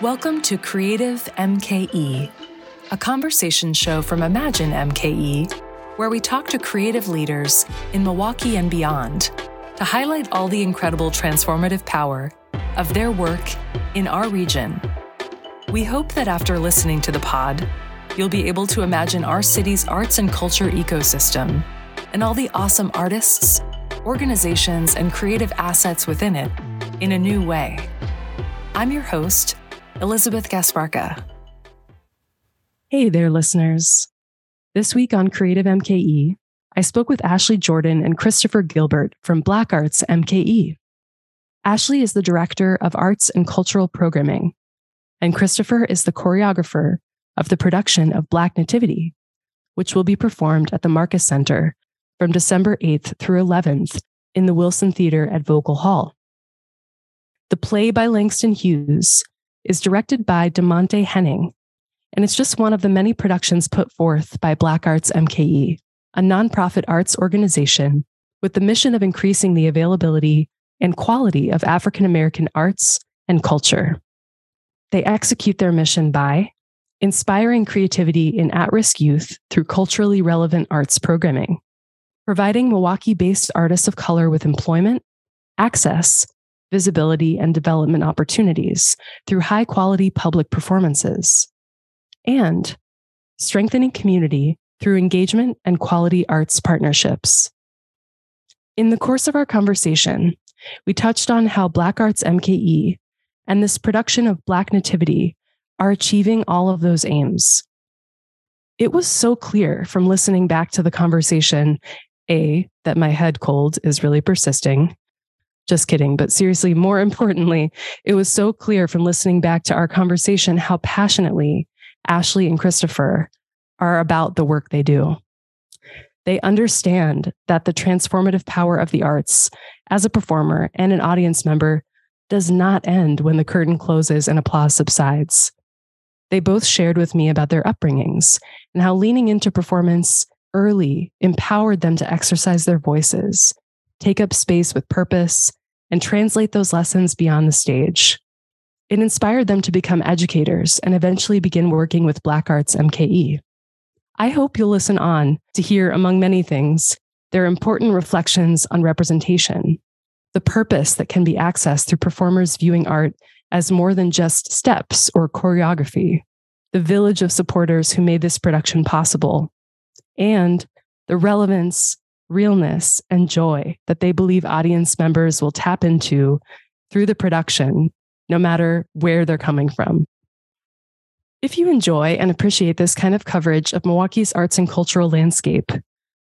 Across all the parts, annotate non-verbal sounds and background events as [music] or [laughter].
Welcome to Creative MKE, a conversation show from Imagine MKE, where we talk to creative leaders in Milwaukee and beyond to highlight all the incredible transformative power of their work in our region. We hope that after listening to the pod, you'll be able to imagine our city's arts and culture ecosystem and all the awesome artists, organizations, and creative assets within it in a new way. I'm your host, Elizabeth Gasparca. Hey there, listeners. This week on Creative MKE, I spoke with Ashley Jordan and Christopher Gilbert from Black Arts MKE. Ashley is the Director of Arts and Cultural Programming, and Christopher is the choreographer of the production of Black Nativity, which will be performed at the Marcus Center from December 8th through 11th in the Wilson Theater at Vogel Hall. The play by Langston Hughes is directed by Dimonte Henning, and it's just one of the many productions put forth by Black Arts MKE, a nonprofit arts organization with the mission of increasing the availability and quality of African American arts and culture. They execute their mission by inspiring creativity in at risk youth through culturally relevant arts programming, providing Milwaukee based artists of color with employment, access, visibility, and development opportunities through high quality public performances, and strengthening community through engagement and quality arts partnerships. In the course of our conversation, we touched on how Black Arts MKE and this production of Black Nativity are achieving all of those aims. It was so clear from listening back to the conversation A, that my head cold is really persisting, just kidding. But seriously, more [laughs] importantly, it was so clear from listening back to our conversation how passionately Ashley and Christopher are about the work they do. They understand that the transformative power of the arts as a performer and an audience member does not end when the curtain closes and applause subsides. They both shared with me about their upbringings and how leaning into performance early empowered them to exercise their voices, take up space with purpose, and translate those lessons beyond the stage. It inspired them to become educators and eventually begin working with Black Arts MKE. I hope you'll listen on to hear, among many things, their important reflections on representation, the purpose that can be accessed through performers viewing art as more than just steps or choreography, the village of supporters who made this production possible, and the relevance realness, and joy that they believe audience members will tap into through the production, no matter where they're coming from. If you enjoy and appreciate this kind of coverage of Milwaukee's arts and cultural landscape,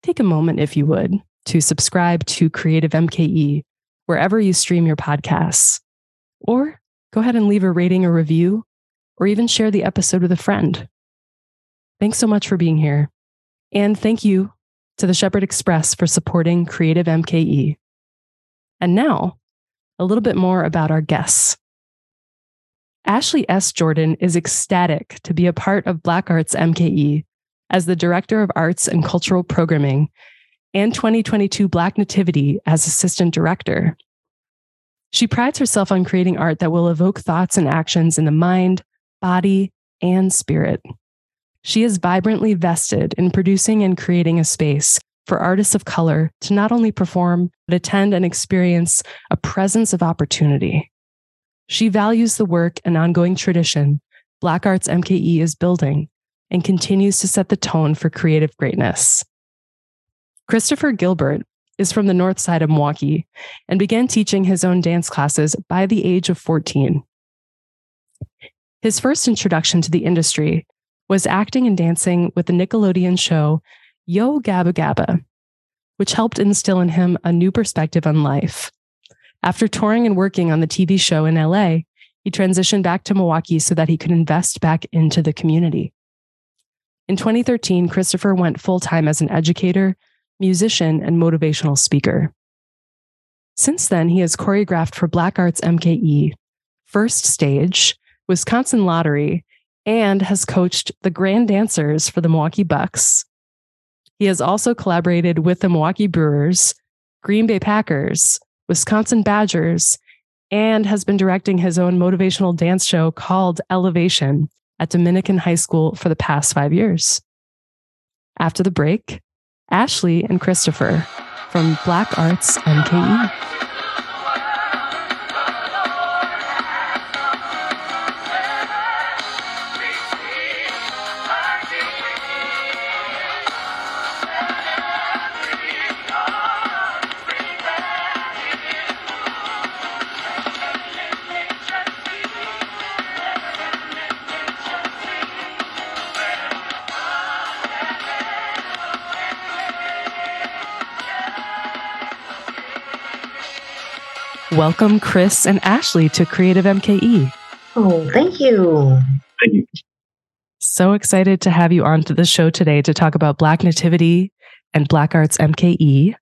take a moment, if you would, to subscribe to Creative MKE wherever you stream your podcasts. Or go ahead and leave a rating or review, or even share the episode with a friend. Thanks so much for being here. And thank you to the Shepherd Express for supporting Creative MKE. And now, a little bit more about our guests. Ashley S. Jordan is ecstatic to be a part of Black Arts MKE as the Director of Arts and Cultural Programming and 2022 Black Nativity as Assistant Director. She prides herself on creating art that will evoke thoughts and actions in the mind, body, and spirit. She is vibrantly vested in producing and creating a space for artists of color to not only perform, but attend and experience a presence of opportunity. She values the work and ongoing tradition Black Arts MKE is building and continues to set the tone for creative greatness. Christopher Gilbert is from the north side of Milwaukee and began teaching his own dance classes by the age of 14. His first introduction to the industry was acting and dancing with the Nickelodeon show Yo Gabba Gabba, which helped instill in him a new perspective on life. After touring and working on the TV show in LA, he transitioned back to Milwaukee so that he could invest back into the community. In 2013, Christopher went full time as an educator, musician, and motivational speaker. Since then, he has choreographed for Black Arts MKE, First Stage, Wisconsin Lottery, and has coached the Grand Dancers for the Milwaukee Bucks. He has also collaborated with the Milwaukee Brewers, Green Bay Packers, Wisconsin Badgers, and has been directing his own motivational dance show called Elevation at Dominican High School for the past five years. After the break, Ashley and Christopher from Black Arts MKE. Welcome, Chris and Ashley, to Creative MKE. Oh, thank you. Thank you. So excited to have you on to the show today to talk about Black Nativity and Black Arts MKE.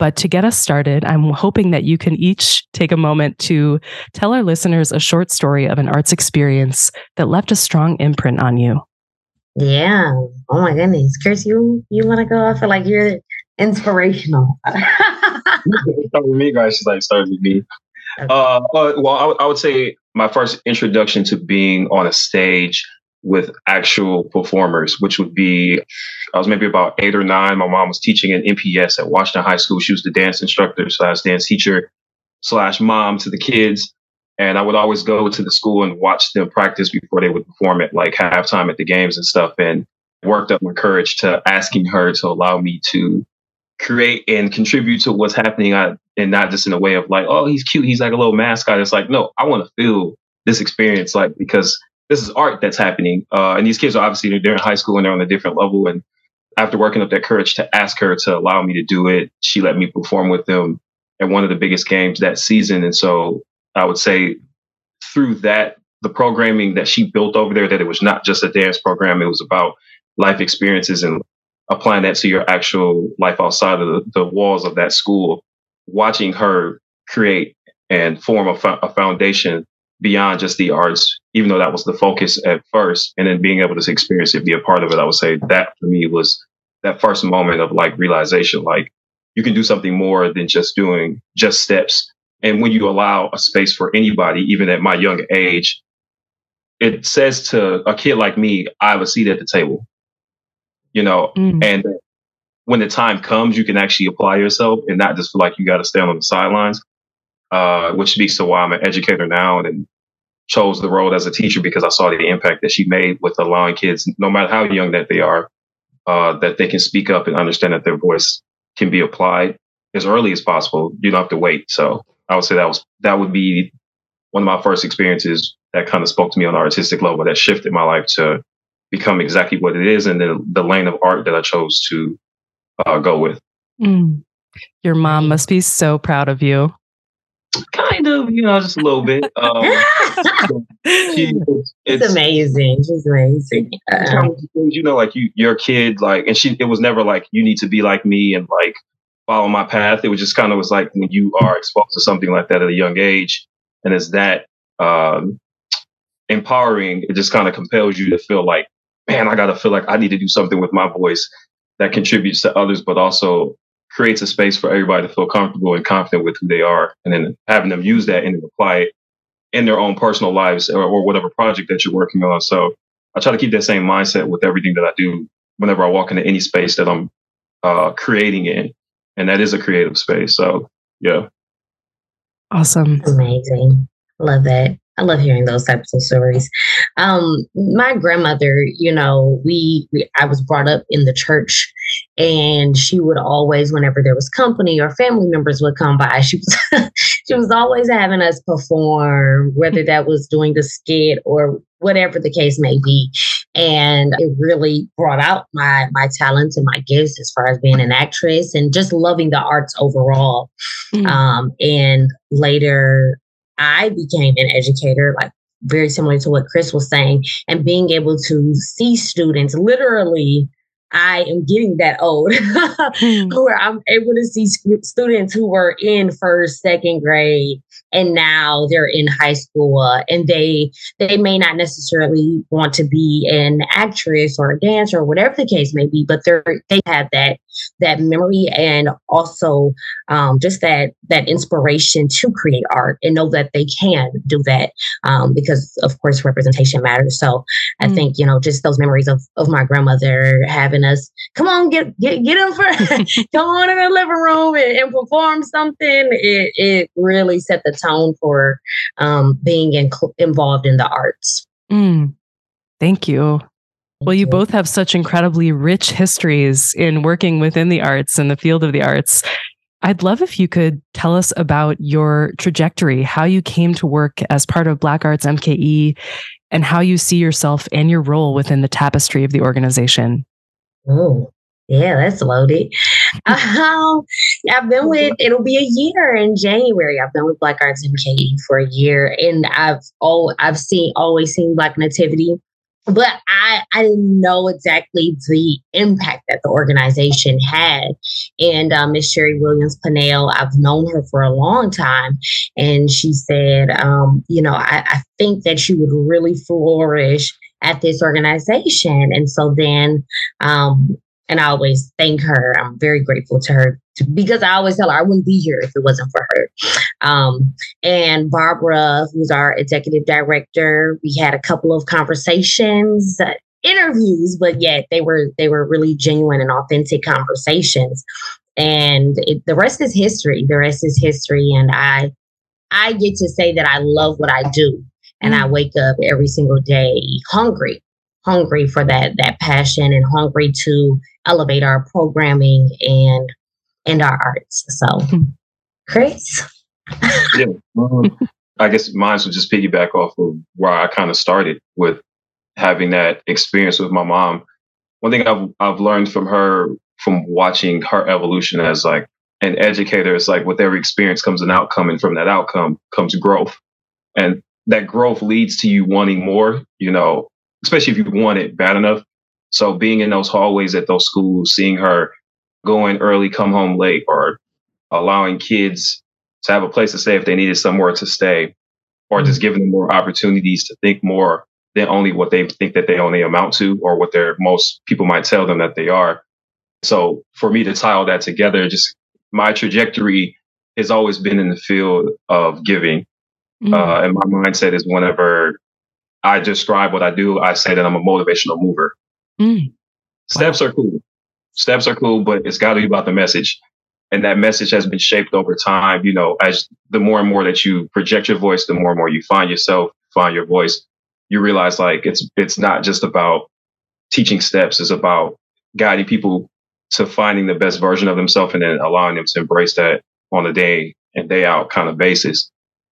But to get us started, I'm hoping that you can each take a moment to tell our listeners a short story of an arts experience that left a strong imprint on you. Yeah. Oh my goodness. Chris, you you want to go? I feel like you're inspirational. [laughs] start with me, guys. She's like, start with me. Okay. [laughs] Uh, well, I, w- I would say my first introduction to being on a stage with actual performers, which would be, I was maybe about eight or nine. My mom was teaching in MPS at Washington High School. She was the dance instructor slash dance teacher slash mom to the kids. And I would always go to the school and watch them practice before they would perform at like halftime at the games and stuff. And worked up my courage to asking her to allow me to create and contribute to what's happening and not just in a way of like oh he's cute he's like a little mascot. It's like no i want to feel this experience like because this is art that's happening uh, and these kids are obviously they're in high school and they're on a different level and after working up that courage to ask her to allow me to do it she let me perform with them at one of the biggest games that season and so i would say through that the programming that she built over there that it was not just a dance program it was about life experiences and applying that to your actual life outside of the, the walls of that school, watching her create and form a, fo- a foundation beyond just the arts, even though that was the focus at first, and then being able to experience it, be a part of it, I would say that for me was that first moment of like realization, like you can do something more than just doing just steps. And when you allow a space for anybody, even at my young age, it says to a kid like me, I have a seat at the table you know, mm. and when the time comes, you can actually apply yourself and not just feel like you got to stay on the sidelines, uh, which speaks to why I'm an educator now and chose the role as a teacher because I saw the impact that she made with allowing kids, no matter how young that they are, uh, that they can speak up and understand that their voice can be applied as early as possible. You don't have to wait. So I would say that was that would be one of my first experiences that kind of spoke to me on an artistic level that shifted my life to become exactly what it is and then the lane of art that I chose to uh, go with. Mm. Your mom must be so proud of you. Kind of, you know, just a little bit. [laughs] Um, she, it's, it's, amazing. She's amazing. Uh, you know, like you, your kid, like, and she, it was never like you need to be like me and like follow my path. It was just kind of was like when you are exposed to something like that at a young age, and it's that um, empowering. It just kind of compels you to feel like man, I got to feel like I need to do something with my voice that contributes to others, but also creates a space for everybody to feel comfortable and confident with who they are. And then having them use that and apply it in their own personal lives or, or whatever project that you're working on. So I try to keep that same mindset with everything that I do whenever I walk into any space that I'm uh, creating in. And that is a creative space. So, yeah. Awesome. Amazing. Love that. I love hearing those types of stories. Um, my grandmother, you know, we, we, I was brought up in the church, and she would always, whenever there was company or family members would come by, she was [laughs] she was always having us perform, whether that was doing the skit or whatever the case may be. And it really brought out my my talents and my gifts as far as being an actress and just loving the arts overall. Mm-hmm. Um, and later I became an educator, like very similar to what Chris was saying, and being able to see students literally. I am getting that old, hmm. [laughs] where I'm able to see students who were in first, second grade, and now they're in high school, uh, and they they may not necessarily want to be an actress or a dancer or whatever the case may be, but they're they have that that memory and also um, just that that inspiration to create art and know that they can do that um, because of course representation matters. So I mm. think you know just those memories of of my grandmother having us come on get get get them for [laughs] [laughs] come on in the living room and, and perform something. It it really set the tone for um, being in, involved in the arts. Mm. Thank you. Well, you both have such incredibly rich histories in working within the arts and the field of the arts. I'd love if you could tell us about your trajectory, how you came to work as part of Black Arts MKE, and how you see yourself and your role within the tapestry of the organization. Oh, yeah, that's loaded. [laughs] um, I've been with it'll be a year in January. I've been with Black Arts MKE for a year, and I've oh I've seen always seen Black Nativity but I, I didn't know exactly the impact that the organization had. And uh, Miss Sheri Williams Pannell, I've known her for a long time. And she said, um, you know, I, I think that she would really flourish at this organization. And so then um, and I always thank her. I'm very grateful to her because I always tell her I wouldn't be here if it wasn't for her. Um, and Barbara, who's our executive director, we had a couple of conversations, uh, interviews, but yet they were they were really genuine and authentic conversations. And it, the rest is history. The rest is history, and I I get to say that I love what I do, and I mm. wake up every single day hungry hungry for that that passion and hungry to elevate our programming and and our arts. So, hmm. Chris. yeah, um, I guess mine would just piggyback off of where I kind of started with having that experience with my mom. One thing I've I've learned from her from watching her evolution as like an educator is like with every experience comes an outcome, and from that outcome comes growth, and that growth leads to you wanting more. You know, especially if you want it bad enough. So being in those hallways at those schools, seeing her going early, come home late, or allowing kids to have a place to stay if they needed somewhere to stay, or just mm-hmm. giving them more opportunities to think more than only what they think that they only amount to or what their most people might tell them that they are. So for me to tie all that together, just my trajectory has always been in the field of giving. Mm-hmm. Uh, and my mindset is whenever I describe what I do, I say that I'm a motivational mover. Mm. Steps wow. are cool. Steps are cool, but it's got to be about the message. And that message has been shaped over time. You know, as the more and more that you project your voice, the more and more you find yourself, find your voice. You realize like it's it's not just about teaching steps; it's about guiding people to finding the best version of themselves and then allowing them to embrace that on a day and day out kind of basis.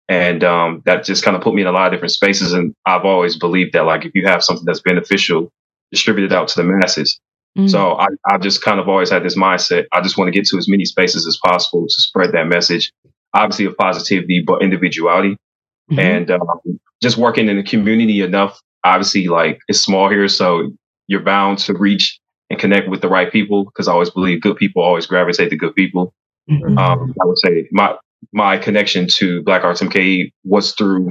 And um, that just kind of put me in a lot of different spaces. And I've always believed that, like, if you have something that's beneficial, distribute it out to the masses. Mm-hmm. So I, I've just kind of always had this mindset. I just want to get to as many spaces as possible to spread that message, obviously of positivity, but individuality. Mm-hmm. And um, just working in the community enough, obviously, like, it's small here. So you're bound to reach and connect with the right people because I always believe good people always gravitate to good people. Mm-hmm. Um, I would say my my connection to Black Arts MKE was through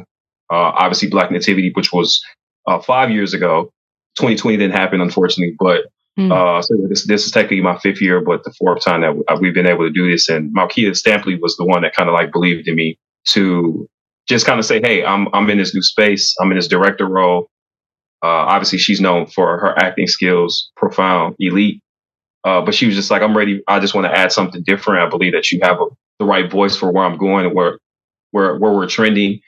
uh, obviously Black Nativity, which was uh, five years ago. 2020 didn't happen, unfortunately, but mm. uh, so this this is technically my fifth year, but the fourth time that we've been able to do this. And Malkia Stampley was the one that kind of like believed in me to just kind of say, "Hey, I'm I'm in this new space. I'm in this director role." Uh, obviously, she's known for her acting skills, profound, elite. Uh, but she was just like, "I'm ready. I just want to add something different. I believe that you have a the right voice for where I'm going and where where where we're trending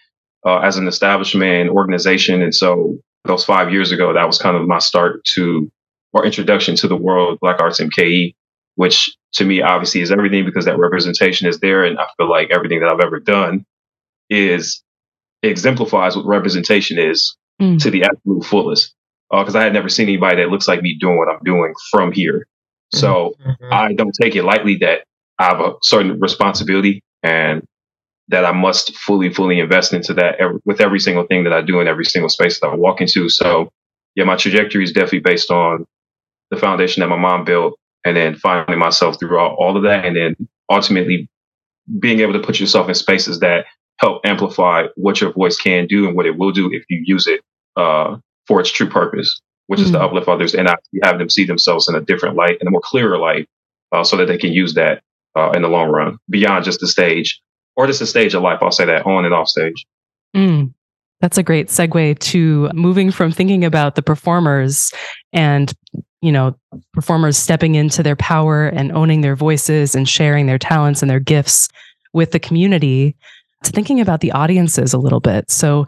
uh, as an establishment organization. And so those five years ago, that was kind of my start to or introduction to the world of Black Arts MKE, which to me obviously is everything because that representation is there, and I feel like everything that I've ever done is exemplifies what representation is mm. to the absolute fullest. Because uh, I had never seen anybody that looks like me doing what I'm doing from here. So mm-hmm. I don't take it lightly that I have a certain responsibility and that I must fully, fully invest into that every, with every single thing that I do in every single space that I walk into. So, yeah, my trajectory is definitely based on the foundation that my mom built, and then finding myself throughout all of that, and then ultimately being able to put yourself in spaces that help amplify what your voice can do and what it will do if you use it uh, for its true purpose, which mm-hmm. is to mm. uplift others and have them see themselves in a different light and a more clearer light, uh, so that they can use that uh, in the long run beyond just the stage or just the stage of life. I'll say that on and off stage. Mm. That's a great segue to moving from thinking about the performers and you know performers stepping into their power and owning their voices and sharing their talents and their gifts with the community to thinking about the audiences a little bit. So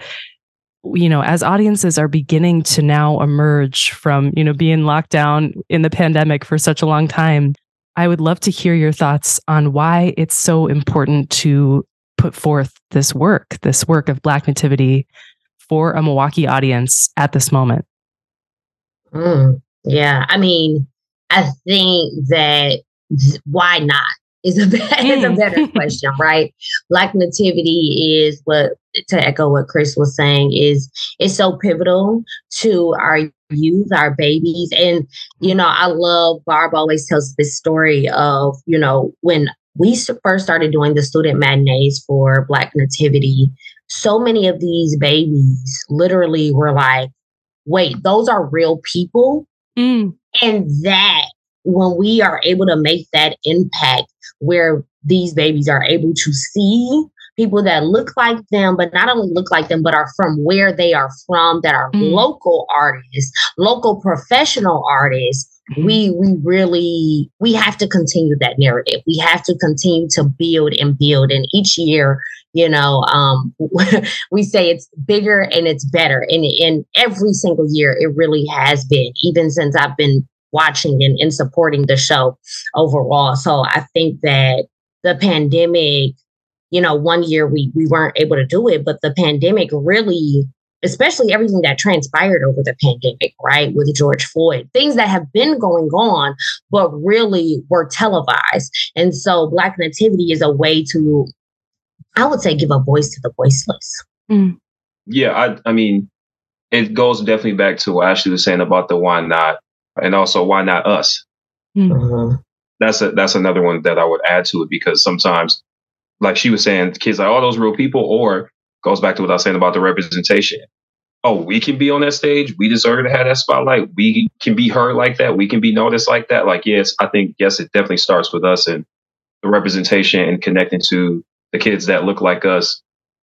you know as audiences are beginning to now emerge from you know being locked down in the pandemic for such a long time i would love to hear your thoughts on why it's so important to put forth this work, this work of Black Nativity for a Milwaukee audience at this moment? Mm, yeah, I mean, I think that why not is a, [laughs] is a mm. better [laughs] question, right? Black Nativity is what to echo what Chris was saying is it's so pivotal to our youth, our babies. And, you know, I love Barb always tells this story of, you know, when we first started doing the student matinees for Black Nativity, so many of these babies literally were like, wait, those are real people. Mm. And that when we are able to make that impact where these babies are able to see people that look like them, but not only look like them, but are from where they are from, that are mm. local artists, local professional artists we we really we have to continue that narrative we have to continue to build and build and each year you know um, [laughs] we say it's bigger and it's better and in every single year it really has been even since i've been watching and, and supporting the show overall so i think that the pandemic you know one year we we weren't able to do it but the pandemic really especially everything that transpired over the pandemic, right? With George Floyd, things that have been going on, but really were televised. And so Black Nativity is a way to, I would say, give a voice to the voiceless. Mm. Yeah, I, I mean, it goes definitely back to what Ashley was saying about the why not, and also why not us. Mm. Uh-huh. That's a that's another one that I would add to it because sometimes, like she was saying, kids like all those real people, or goes back to what I was saying about the representation. Oh, we can be on that stage. We deserve to have that spotlight. We can be heard like that. We can be noticed like that. Like, yes, I think, yes, it definitely starts with us and the representation and connecting to the kids that look like us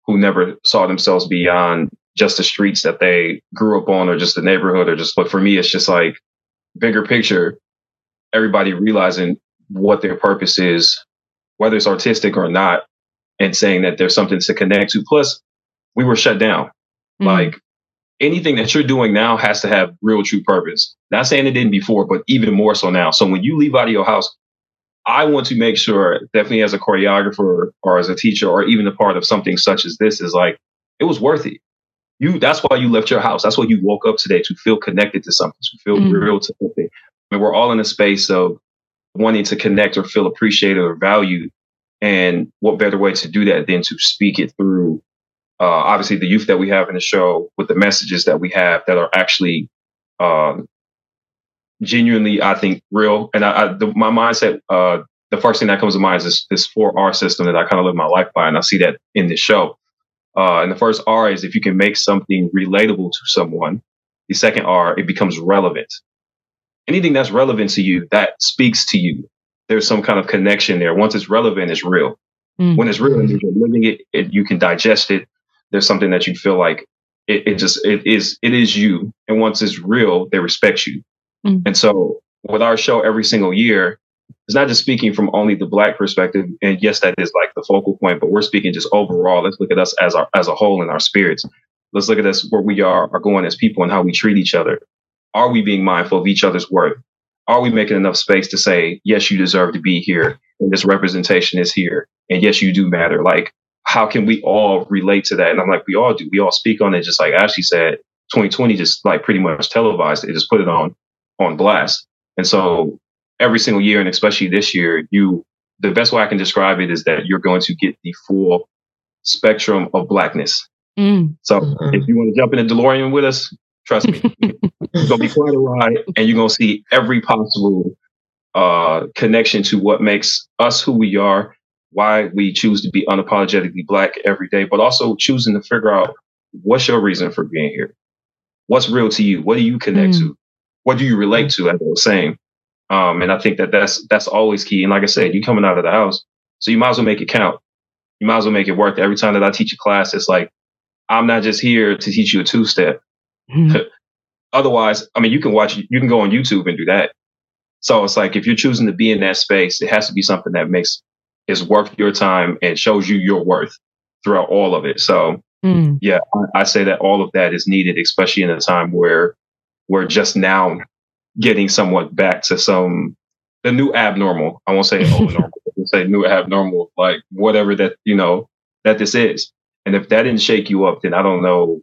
who never saw themselves beyond just the streets that they grew up on or just the neighborhood or just, but for me, it's just like bigger picture, everybody realizing what their purpose is, whether it's artistic or not, and saying that there's something to connect to. Plus, we were shut down. Mm-hmm. Like anything that you're doing now has to have real true purpose. Not saying it didn't before, but even more so now. So when you leave out of your house, I want to make sure, definitely as a choreographer or as a teacher or even a part of something such as this, is like it was worth it. You that's why you left your house. That's why you woke up today to feel connected to something, to feel mm-hmm. real to something. I mean, we're all in a space of wanting to connect or feel appreciated or valued and what better way to do that than to speak it through, uh, obviously, the youth that we have in the show with the messages that we have that are actually um, genuinely, I think, real. And I, I the, my mindset, uh, the first thing that comes to mind is this, this 4R system that I kind of live my life by. And I see that in this show. Uh, and the first R is if you can make something relatable to someone. The second R, it becomes relevant. Anything that's relevant to you, that speaks to you, there's some kind of connection there. Once it's relevant, it's real. Mm-hmm. When it's real you're living it, it, you can digest it. There's something that you feel like it, it just it is it is you. And once it's real, they respect you. Mm-hmm. And so with our show every single year, it's not just speaking from only the black perspective. And yes, that is like the focal point, but we're speaking just overall. Let's look at us as our as a whole in our spirits. Let's look at us where we are are going as people and how we treat each other. Are we being mindful of each other's worth? are we making enough space to say, yes, you deserve to be here and this representation is here and yes, you do matter? Like, how can we all relate to that? And I'm like, we all do. We all speak on it, just like Ashley said. 2020 just like pretty much televised it, just put it on on blast. And so every single year, and especially this year, you the best way I can describe it is that you're going to get the full spectrum of blackness. Mm. So mm-hmm. if you want to jump in a DeLorean with us, Trust me. [laughs] it's gonna be quite a ride, and you're gonna see every possible uh, connection to what makes us who we are, why we choose to be unapologetically black every day, but also choosing to figure out what's your reason for being here. What's real to you? What do you connect mm. to? What do you relate to? As I was saying, um, and I think that that's that's always key. And like I said, you're coming out of the house, so you might as well make it count. You might as well make it work. Every time that I teach a class, it's like I'm not just here to teach you a two step. Mm-hmm. [laughs] Otherwise, I mean, you can watch, you can go on YouTube and do that. So it's like if you're choosing to be in that space, it has to be something that makes is worth your time and shows you your worth throughout all of it. So mm. yeah, I, I say that all of that is needed, especially in a time where we're just now getting somewhat back to some the new abnormal. I won't say [laughs] old normal, say new abnormal, like whatever that you know that this is. And if that didn't shake you up, then I don't know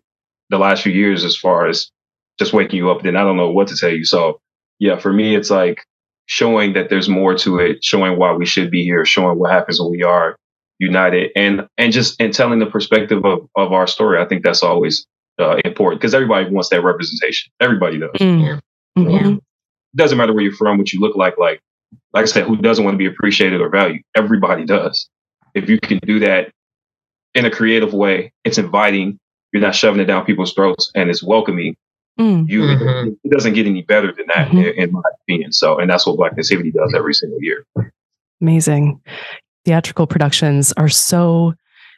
the last few years as far as just waking you up, then I don't know what to tell you. So yeah, for me, it's like showing that there's more to it, showing why we should be here, showing what happens when we are united and, and just, and telling the perspective of, of our story. I think that's always uh, important because everybody wants that representation. Everybody does. Mm. Mm-hmm. Yeah. Doesn't matter where you're from, what you look like. Like, like I said, who doesn't want to be appreciated or valued? Everybody does. If you can do that in a creative way. It's inviting. You're not shoving it down people's throats, and it's welcoming. Mm. You, mm-hmm. it, doesn't get any better than that, mm-hmm. in, in, my opinion. So, and that's what Black Nativity does every single year. Amazing. Theatrical productions are so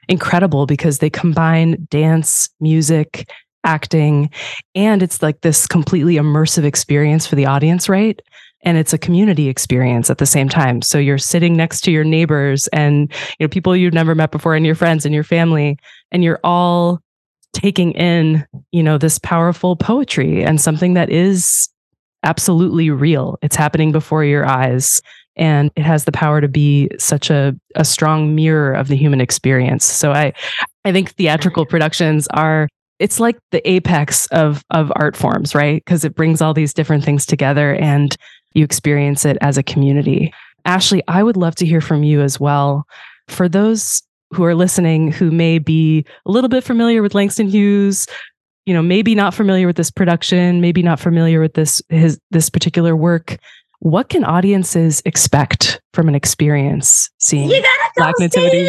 incredible because they combine dance, music, acting, and it's like this completely immersive experience for the audience, right? and it's a community experience at the same time. So you're sitting next to your neighbors and you know people you've never met before and your friends and your family and you're all taking in, you know, this powerful poetry and something that is absolutely real. It's happening before your eyes and it has the power to be such a, a strong mirror of the human experience. So I I think theatrical productions are it's like the apex of of art forms, right? Because it brings all these different things together and you experience it as a community. Ashley, I would love to hear from you as well. For those who are listening who may be a little bit familiar with Langston Hughes, you know, maybe not familiar with this production, maybe not familiar with this his this particular work, what can audiences expect from an experience seeing you gotta Black Nativity?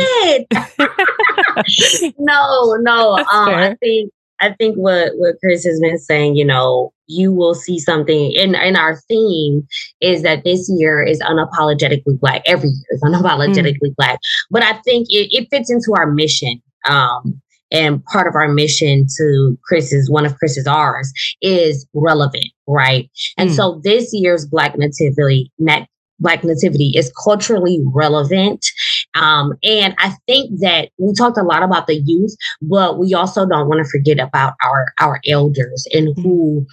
[laughs] no, no. [laughs] Um, I think I think what what Chris has been saying, you know, you will see something in in our theme is that this year is unapologetically black. Every year is [laughs] unapologetically mm. black, but I think it, it fits into our mission. Um, and part of our mission to Chris's one of Chris's ours is relevant, right? And mm. so this year's Black Nativity Nat, Black Nativity is culturally relevant. Um, and I think that we talked a lot about the youth, but we also don't want to forget about our our elders and mm-hmm. who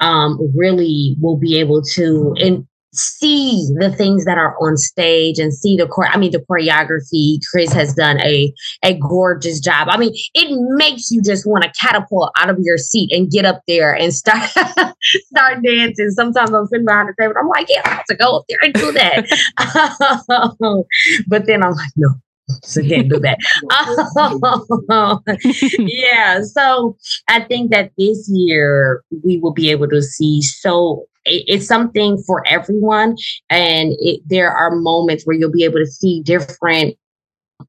um, really will be able to and see the things that are on stage and see the core. I mean, the choreography. Chris has done a a gorgeous job. I mean, it makes you just want to catapult out of your seat and get up there and start [laughs] start dancing. Sometimes I'm sitting behind the table. I'm like, yeah, I have to go up there and do that. [laughs] but then I'm like, no, so can't do that. [laughs] yeah. So I think that this year we will be able to see so it's something for everyone. And it, there are moments where you'll be able to see different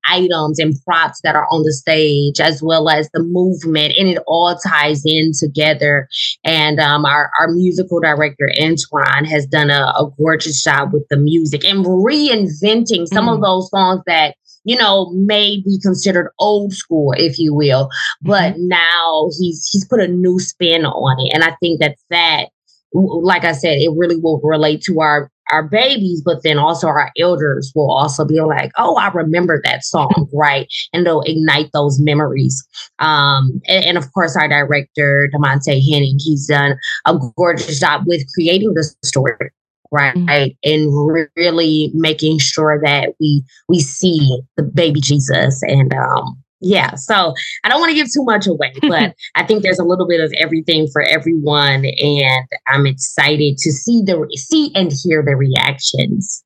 items and props that are on the stage as well as the movement and it all ties in together and um, our, our musical director antoine has done a, a, gorgeous job with the music and reinventing some mm. of those songs that you know may be considered old school if you will but mm-hmm. now he's he's put a new spin on it and i think that that like I said, it really will relate to our our babies, but then also our elders will also be like, "Oh, I remember that song, [laughs] right?" And they'll ignite those memories. Um, and, and, of course, our director Dimonte Henning, he's done a gorgeous job with creating the story, right? Mm-hmm. And really making sure that we we see the baby Jesus and um, yeah so i don't want to give too much away [laughs] but i think there's a little bit of everything for everyone and i'm excited to see the see and hear the reactions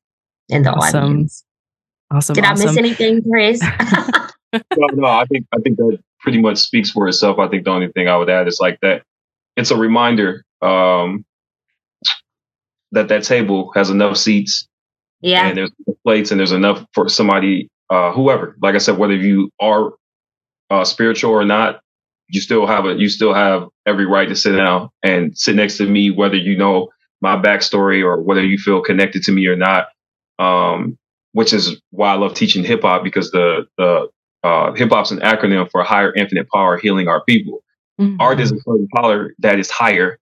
and the awesome. audience awesome did awesome. i miss anything chris [laughs] [laughs] no, no i think i think that pretty much speaks for itself i think the only thing i would add is like that it's a reminder um, that that table has enough seats. Yeah. And there's plates and there's enough for somebody, uh, whoever. Like I said, whether you are uh, spiritual or not, you still have a you still have every right to sit down and sit next to me, whether you know my backstory or whether you feel connected to me or not. Um, which is why I love teaching hip hop because the the uh, hip hop's an acronym for higher infinite power healing our people. Mm-hmm. Art is a power that is higher,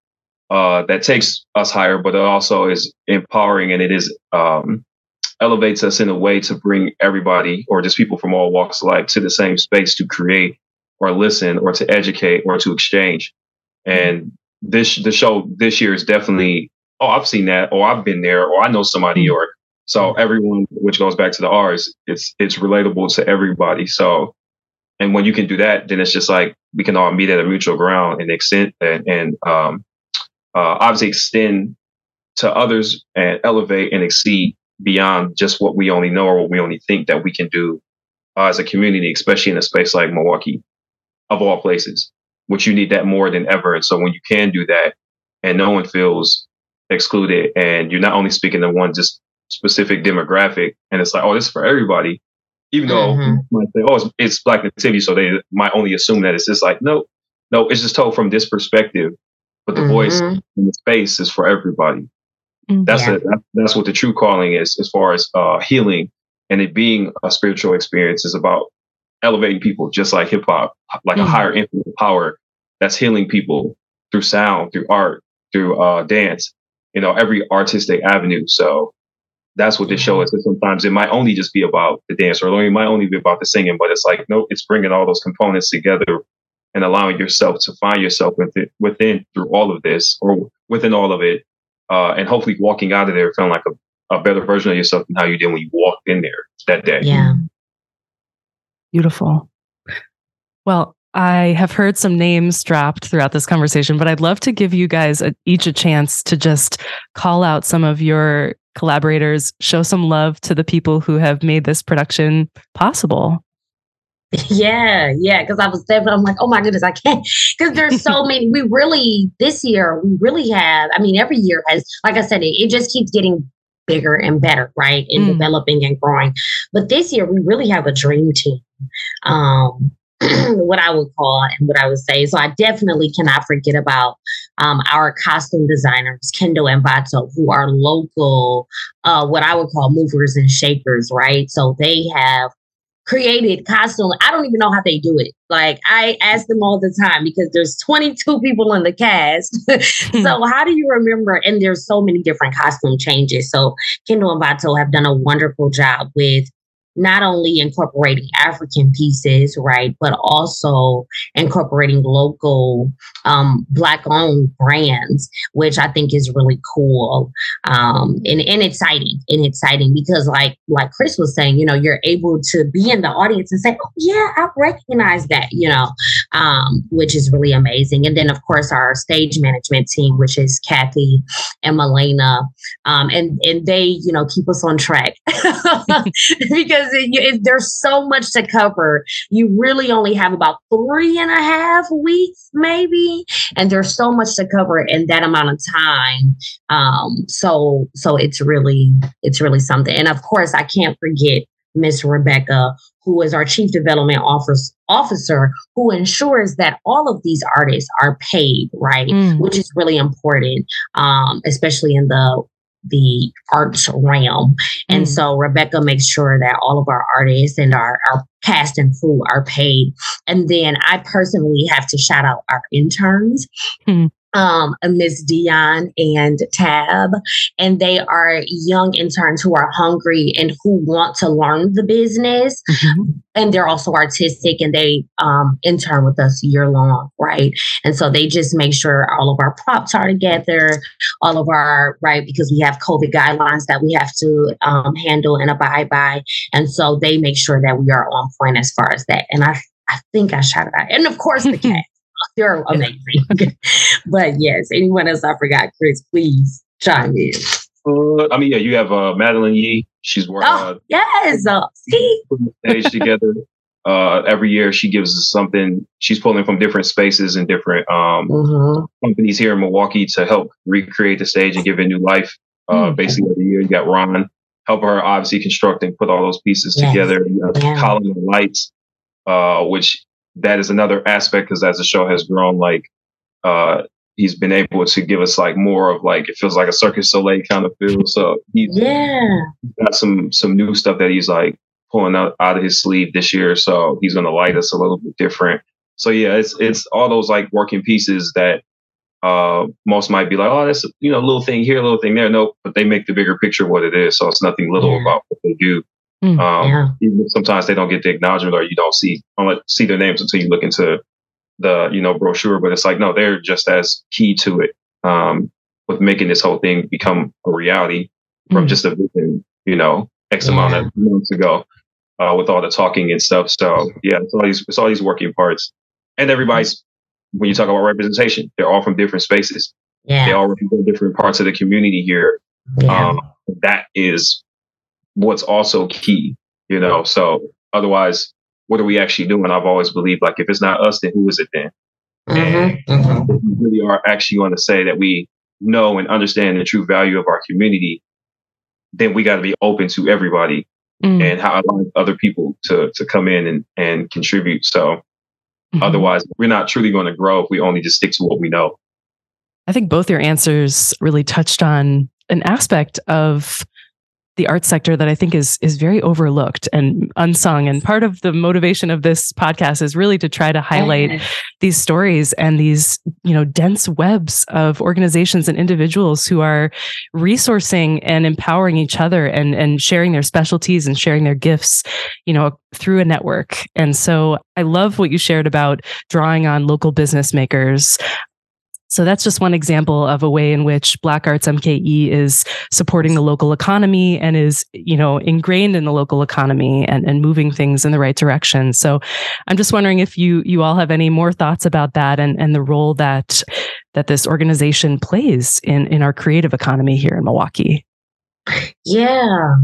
uh, that takes us higher, but it also is empowering and it is um, elevates us in a way to bring everybody or just people from all walks of life to the same space to create or listen or to educate or to exchange. And this the show this year is definitely oh I've seen that or I've been there or I know somebody or so everyone which goes back to the R's it's it's relatable to everybody. So and when you can do that, then it's just like we can all meet at a mutual ground and extend and, and um, uh, obviously extend to others and elevate and exceed beyond just what we only know or what we only think that we can do uh, as a community, especially in a space like Milwaukee, of all places, which you need that more than ever. And so when you can do that and no one feels excluded and you're not only speaking to one just specific demographic and it's like, oh, this is for everybody, even though mm-hmm. might say, oh, it's, it's black nativity, so they might only assume that it's just like, no, no, it's just told from this perspective, but the mm-hmm. voice in the space is for everybody. Mm-hmm. That's yeah. a, that's what the true calling is, as far as uh, healing and it being a spiritual experience is about elevating people, just like hip hop, like a mm-hmm. higher infinite power that's healing people through sound, through art, through uh, dance, you know, every artistic avenue. So that's what the show is. And sometimes it might only just be about the dance, or it might only be about the singing, but it's like, no, it's bringing all those components together and allowing yourself to find yourself within, within through all of this or within all of it. Uh, and hopefully walking out of there feeling like a, a better version of yourself than how you did when you walked in there that day. Yeah. Beautiful. Well, I have heard some names dropped throughout this conversation, but I'd love to give you guys a, each a chance to just call out some of your collaborators, show some love to the people who have made this production possible. Yeah, yeah. Because I was there, I'm like, oh my goodness, I can't. Because there's so [laughs] many. We really this year, we really have. I mean, every year has, like I said, it, it just keeps getting bigger and better, right, and mm. developing and growing. But this year, we really have a dream team. Um, [clears throat] what I would call and what I would say. So I definitely cannot forget about um, our costume designers, Kendo and Bato, who are local, uh, what I would call movers and shakers, right? So they have created costume. I don't even know how they do it. Like I ask them all the time because there's 22 people in the cast. [laughs] so hmm. how do you remember? And there's so many different costume changes. So Kendo and Bato have done a wonderful job with not only incorporating African pieces, right, but also incorporating local um, Black owned brands, which I think is really cool um, and, and exciting and exciting because, like, like Chris was saying, you know, you're able to be in the audience and say, oh, yeah, I recognize that, you know, um, which is really amazing. And then, of course, our stage management team, which is Kathy and Melena, um, and, and they, you know, keep us on track [laughs] because because it, it, there's so much to cover. You really only have about three and a half weeks, maybe, and there's so much to cover in that amount of time. Um, so so it's really it's really something. And of course, I can't forget Miss Rebecca, who is our chief development office, officer, who ensures that all of these artists are paid, right? Mm. Which is really important, um, especially in the the arts realm. And mm. so Rebecca makes sure that all of our artists and our, our cast and crew are paid. And then I personally have to shout out our interns. Mm um, Miss Dion and Tab, and they are young interns who are hungry and who want to learn the business. Mm-hmm. And they're also artistic and they um, intern with us year long, right? And so they just make sure all of our props are together, all of our, right, because we have COVID guidelines that we have to um, handle and abide by. And so they make sure that we are on point as far as that. And I, I think I shot it out. And of course, the cat. [laughs] You're amazing. [laughs] but yes, anyone else I forgot, Chris, please chime in. Uh, I mean, yeah, you have uh, Madeline Yee. She's working. Oh, uh, yes. Uh, see, stage together. [laughs] uh, every year she gives us something. She's pulling from different spaces and different um, mm-hmm. companies here in Milwaukee to help recreate the stage and give it new life. Uh, mm-hmm. Basically, every year you got Ron help her obviously construct and put all those pieces yes. together. You know, yeah. Colin lights, uh, which that is another aspect because as the show has grown, like uh, he's been able to give us like more of like it feels like a Cirque du Soleil kind of feel. So he's yeah got some some new stuff that he's like pulling out, out of his sleeve this year. So he's going to light us a little bit different. So yeah, it's it's all those like working pieces that uh, most might be like, oh, that's you know, a little thing here, a little thing there. No, but they make the bigger picture what it is. So it's nothing little yeah. about what they do. Mm, um, yeah. Even sometimes they don't get the acknowledgement, or you don't see don't see their names until you look into the you know brochure. But it's like no, they're just as key to it um, with making this whole thing become a reality from mm. just a vision, you know, X yeah. amount of months ago uh, with all the talking and stuff. So yeah, it's all these it's all these working parts, and everybody's when you talk about representation, they're all from different spaces. Yeah. They all represent different parts of the community here. Yeah. Um, that is what's also key, you know. So otherwise, what are we actually doing? I've always believed like if it's not us, then who is it then? Mm-hmm. And mm-hmm. we really are actually going to say that we know and understand the true value of our community, then we got to be open to everybody mm. and how other people to to come in and and contribute. So mm-hmm. otherwise, we're not truly going to grow if we only just stick to what we know. I think both your answers really touched on an aspect of the art sector that I think is is very overlooked and unsung. And part of the motivation of this podcast is really to try to highlight these stories and these, you know, dense webs of organizations and individuals who are resourcing and empowering each other and and sharing their specialties and sharing their gifts, you know, through a network. And so I love what you shared about drawing on local business makers so that's just one example of a way in which Black Arts MKE is supporting the local economy and is, you know, ingrained in the local economy and, and moving things in the right direction. So I'm just wondering if you you all have any more thoughts about that and, and the role that that this organization plays in, in our creative economy here in Milwaukee. Yeah.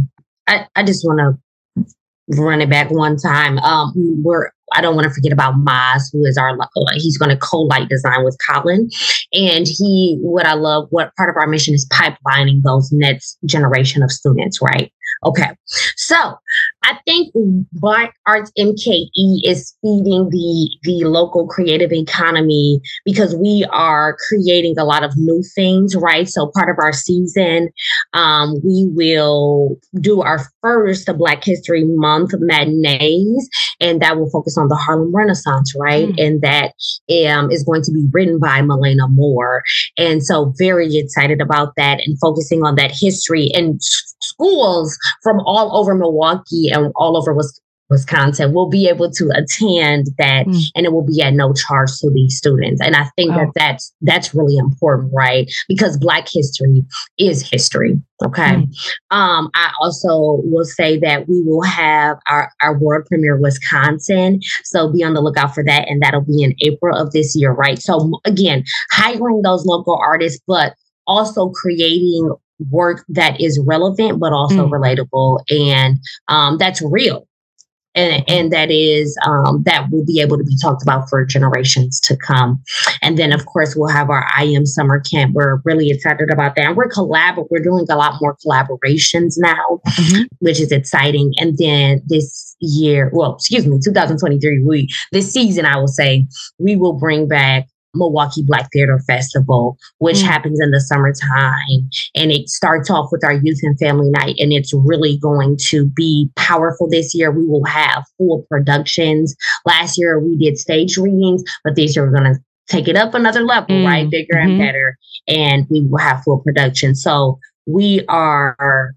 I, I just want to run it back one time. Um, we're I don't want to forget about Maz, who is our uh, he's going to co-light design with Colin, and he what I love what part of our mission is pipelining those next generation of students, right? Okay, so I think Black Arts MKE is feeding the the local creative economy because we are creating a lot of new things, right? So part of our season, um, we will do our first Black History Month matinees, and that will focus on the Harlem Renaissance, right? Mm. And that um, is going to be written by Malena Moore, and so very excited about that and focusing on that history and schools from all over Milwaukee and all over Wisconsin will be able to attend that mm. and it will be at no charge to these students and i think wow. that that's that's really important right because black history is history okay mm. um i also will say that we will have our our world premiere wisconsin so be on the lookout for that and that'll be in april of this year right so again hiring those local artists but also creating work that is relevant but also mm. relatable and um, that's real. And, and that is um, that will be able to be talked about for generations to come. And then of course we'll have our i am summer camp. We're really excited about that. And we're collab we're doing a lot more collaborations now mm-hmm. which is exciting. And then this year well excuse me 2023 we this season i will say we will bring back Milwaukee Black Theater Festival, which mm. happens in the summertime. And it starts off with our youth and family night. And it's really going to be powerful this year. We will have full productions. Last year we did stage readings, but this year we're going to take it up another level, mm. right? Bigger mm-hmm. and better. And we will have full production. So we are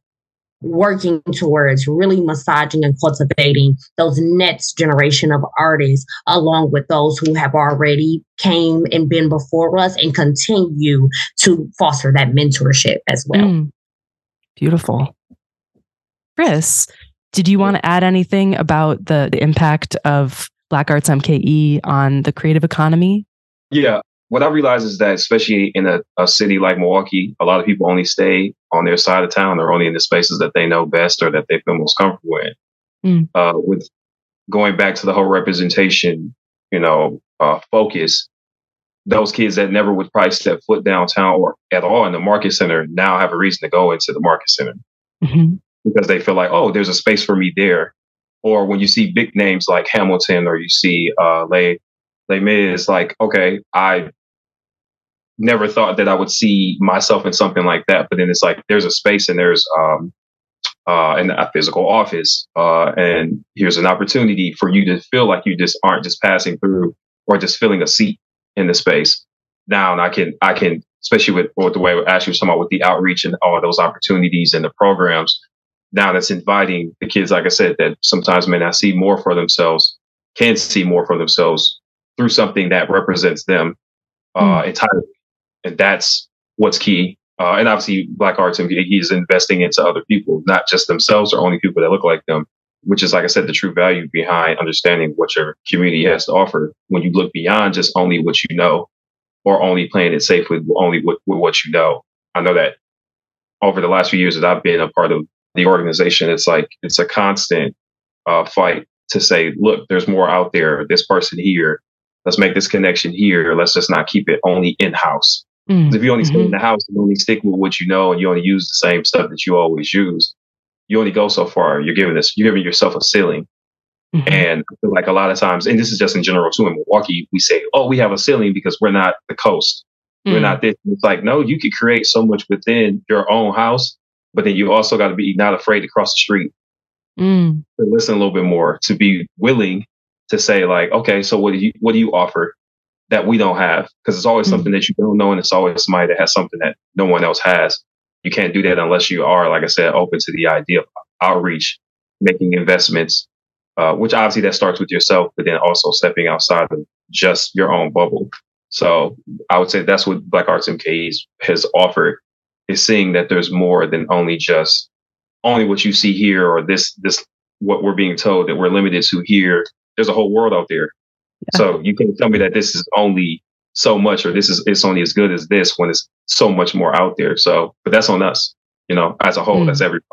working towards really massaging and cultivating those next generation of artists along with those who have already came and been before us and continue to foster that mentorship as well. Mm, beautiful. Chris, did you want to add anything about the, the impact of Black Arts MKE on the creative economy? Yeah, what I realize is that, especially in a, a, city like Milwaukee, a lot of people only stay on their side of town or only in the spaces that they know best or that they feel most comfortable in. Mm. Uh, with going back to the whole representation, you know, uh, focus, those kids that never would probably step foot downtown or at all in the Marcus Center now have a reason to go into the Marcus Center mm-hmm. because they feel like, oh, there's a space for me there. Or when you see big names like Hamilton or you see uh, Les Les Mis, like, okay, I never thought that I would see myself in something like that. But then it's like there's a space and there's um, uh, in a physical office, uh, and here's an opportunity for you to feel like you just aren't just passing through or just filling a seat in the space. Now, and I can I can especially with, with the way Ashley was talking about with the outreach and all those opportunities and the programs. Now that's inviting the kids, like I said, that sometimes may not see more for themselves, can see more for themselves through something that represents them uh, mm. entirely and that's what's key. Uh, and obviously, Black Arts and he's investing into other people, not just themselves or only people that look like them. Which is, like I said, the true value behind understanding what your community has to offer. When you look beyond just only what you know, or only playing it safe with only with, with what you know. I know that over the last few years that I've been a part of the organization, it's like it's a constant uh, fight to say, look, there's more out there. This person here, let's make this connection here. Let's just not keep it only in house. Mm-hmm. If you only stay in mm-hmm. the house and only stick with what you know and you only use the same stuff that you always use, you only go so far. You're giving this, you're giving yourself a ceiling. Mm-hmm. And I feel like a lot of times, and this is just in general too, in Milwaukee, we say, oh, we have a ceiling because we're not the coast. Mm-hmm. We're not this. It's like, no, you could create so much within your own house, but then you also got to be not afraid to cross the street. Mm. To listen a little bit more, to be willing to say, like, okay, so what do you what do you offer? That we don't have because it's always mm-hmm. something that you don't know and it's always somebody that has something that no one else has. You can't do that unless you are like i said open to the idea of outreach making investments uh, which obviously that starts with yourself but then also stepping outside of just your own bubble. So i would say that's what black arts mke has offered is seeing that there's more than only just only what you see here or this this what we're being told that we're limited to here. There's a whole world out there so you can't tell me that this is only so much or this is it's only as good as this when it's so much more out there. So, but that's on us, you know, as a whole, mm. that's everybody,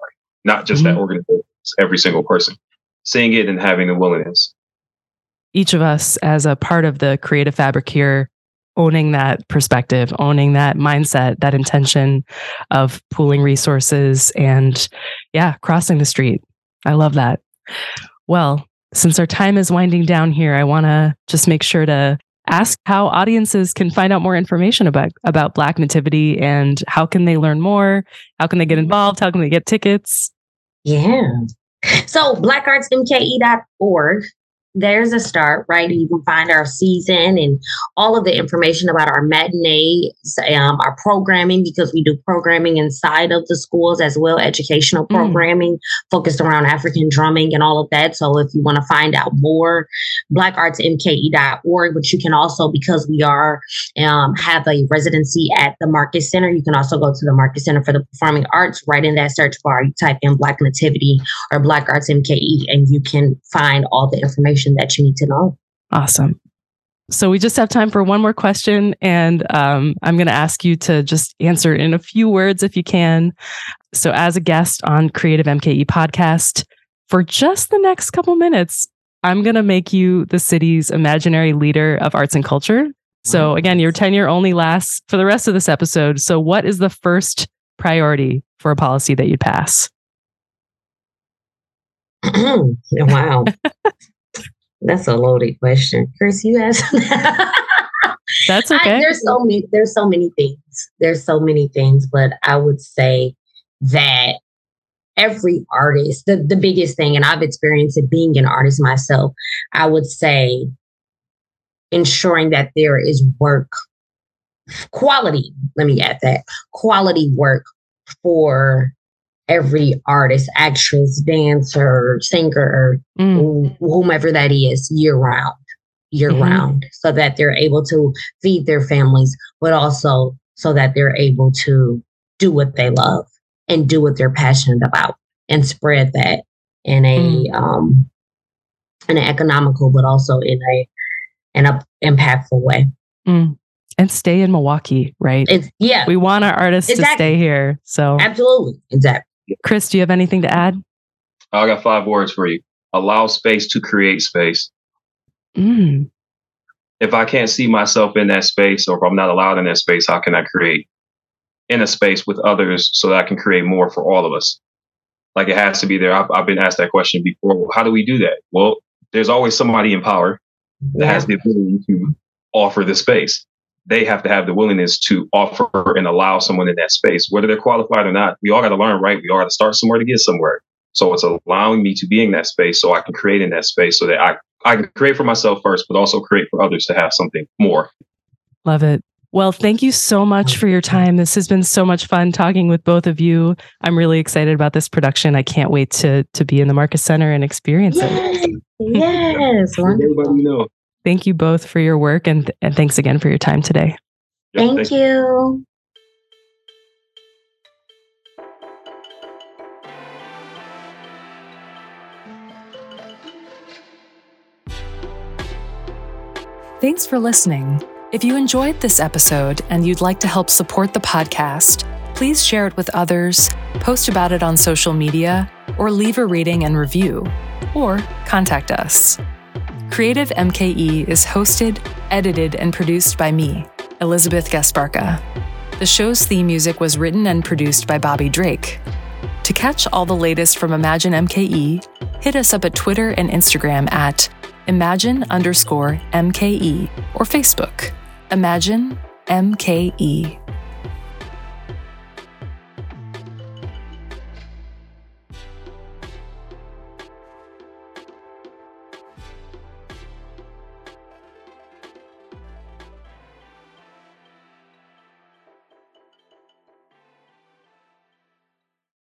not just mm-hmm. that organization, it's every single person seeing it and having the willingness. Each of us as a part of the creative fabric here, owning that perspective, owning that mindset, that intention of pooling resources and yeah, crossing the street. I love that. Well, since our time is winding down here, I want to just make sure to ask how audiences can find out more information about about Black Nativity and how can they learn more? How can they get involved? How can they get tickets? Yeah. So blackartsmke.org there's a start, right? You can find our season and all of the information about our matinees, um, our programming, because we do programming inside of the schools as well, educational mm. programming mm. focused around African drumming and all of that. So if you want to find out more, blackartsmke.org, but you can also, because we are, um, have a residency at the Marcus Center, you can also go to the Marcus Center for the Performing Arts, right in that search bar, you type in Black Nativity or Black Arts MKE, and you can find all the information information that you need to know. Awesome. So we just have time for one more question, and um, I'm going to ask you to just answer in a few words if you can. So, as a guest on Creative MKE podcast, for just the next couple minutes, I'm going to make you the city's imaginary leader of arts and culture. So, again, your tenure only lasts for the rest of this episode. So, what is the first priority for a policy that you'd pass? [clears throat] wow. [laughs] That's a loaded question. Chris, you asked. [laughs] That's okay. I, there's so many there's so many things. There's so many things, but I would say that every artist, the, the biggest thing, and I've experienced it being an artist myself, I would say ensuring that there is work quality, let me add that quality work for every artist, actress, dancer, singer, mm. whomever that is, year round, year mm-hmm. round, so that they're able to feed their families, but also so that they're able to do what they love and do what they're passionate about and spread that in a mm. um in an economical but also in a in a impactful way. Mm and stay in Milwaukee, right? It's, yeah. We want our artists exactly. to stay here. So Absolutely. Exactly. Chris, do you have anything to add? I got five words for you. allow space to create space. Mm. If I can't see myself in that space, or if I'm not allowed in that space, how can I create in a space with others so that I can create more for all of us? Like it has to be there. I've, I've been asked that question before. Well, how do we do that? Well, there's always somebody in power that Yeah. has the ability to offer the space. They have to have the willingness to offer and allow someone in that space, whether they're qualified or not. We all got to learn, right? We all got to start somewhere to get somewhere. So it's allowing me to be in that space so I can create in that space so that I, I can create for myself first, but also create for others to have something more. Love it. Well, thank you so much for your time. This has been so much fun talking with both of you. I'm really excited about this production. I can't wait to to be in the Marcus Center and experience it. Yes, yes, wonderful. Everybody know. Thank you both for your work and and thanks again for your time today. Yeah, Thank you. Thanks for listening. If you enjoyed this episode and you'd like to help support the podcast, please share it with others, post about it on social media, or leave a rating and review, or contact us. Creative MKE is hosted, edited, and produced by me, Elizabeth Gasparca. The show's theme music was written and produced by Bobby Drake. To catch all the latest from Imagine MKE, hit us up at Twitter and Instagram at imagine underscore MKE or Facebook. Imagine MKE.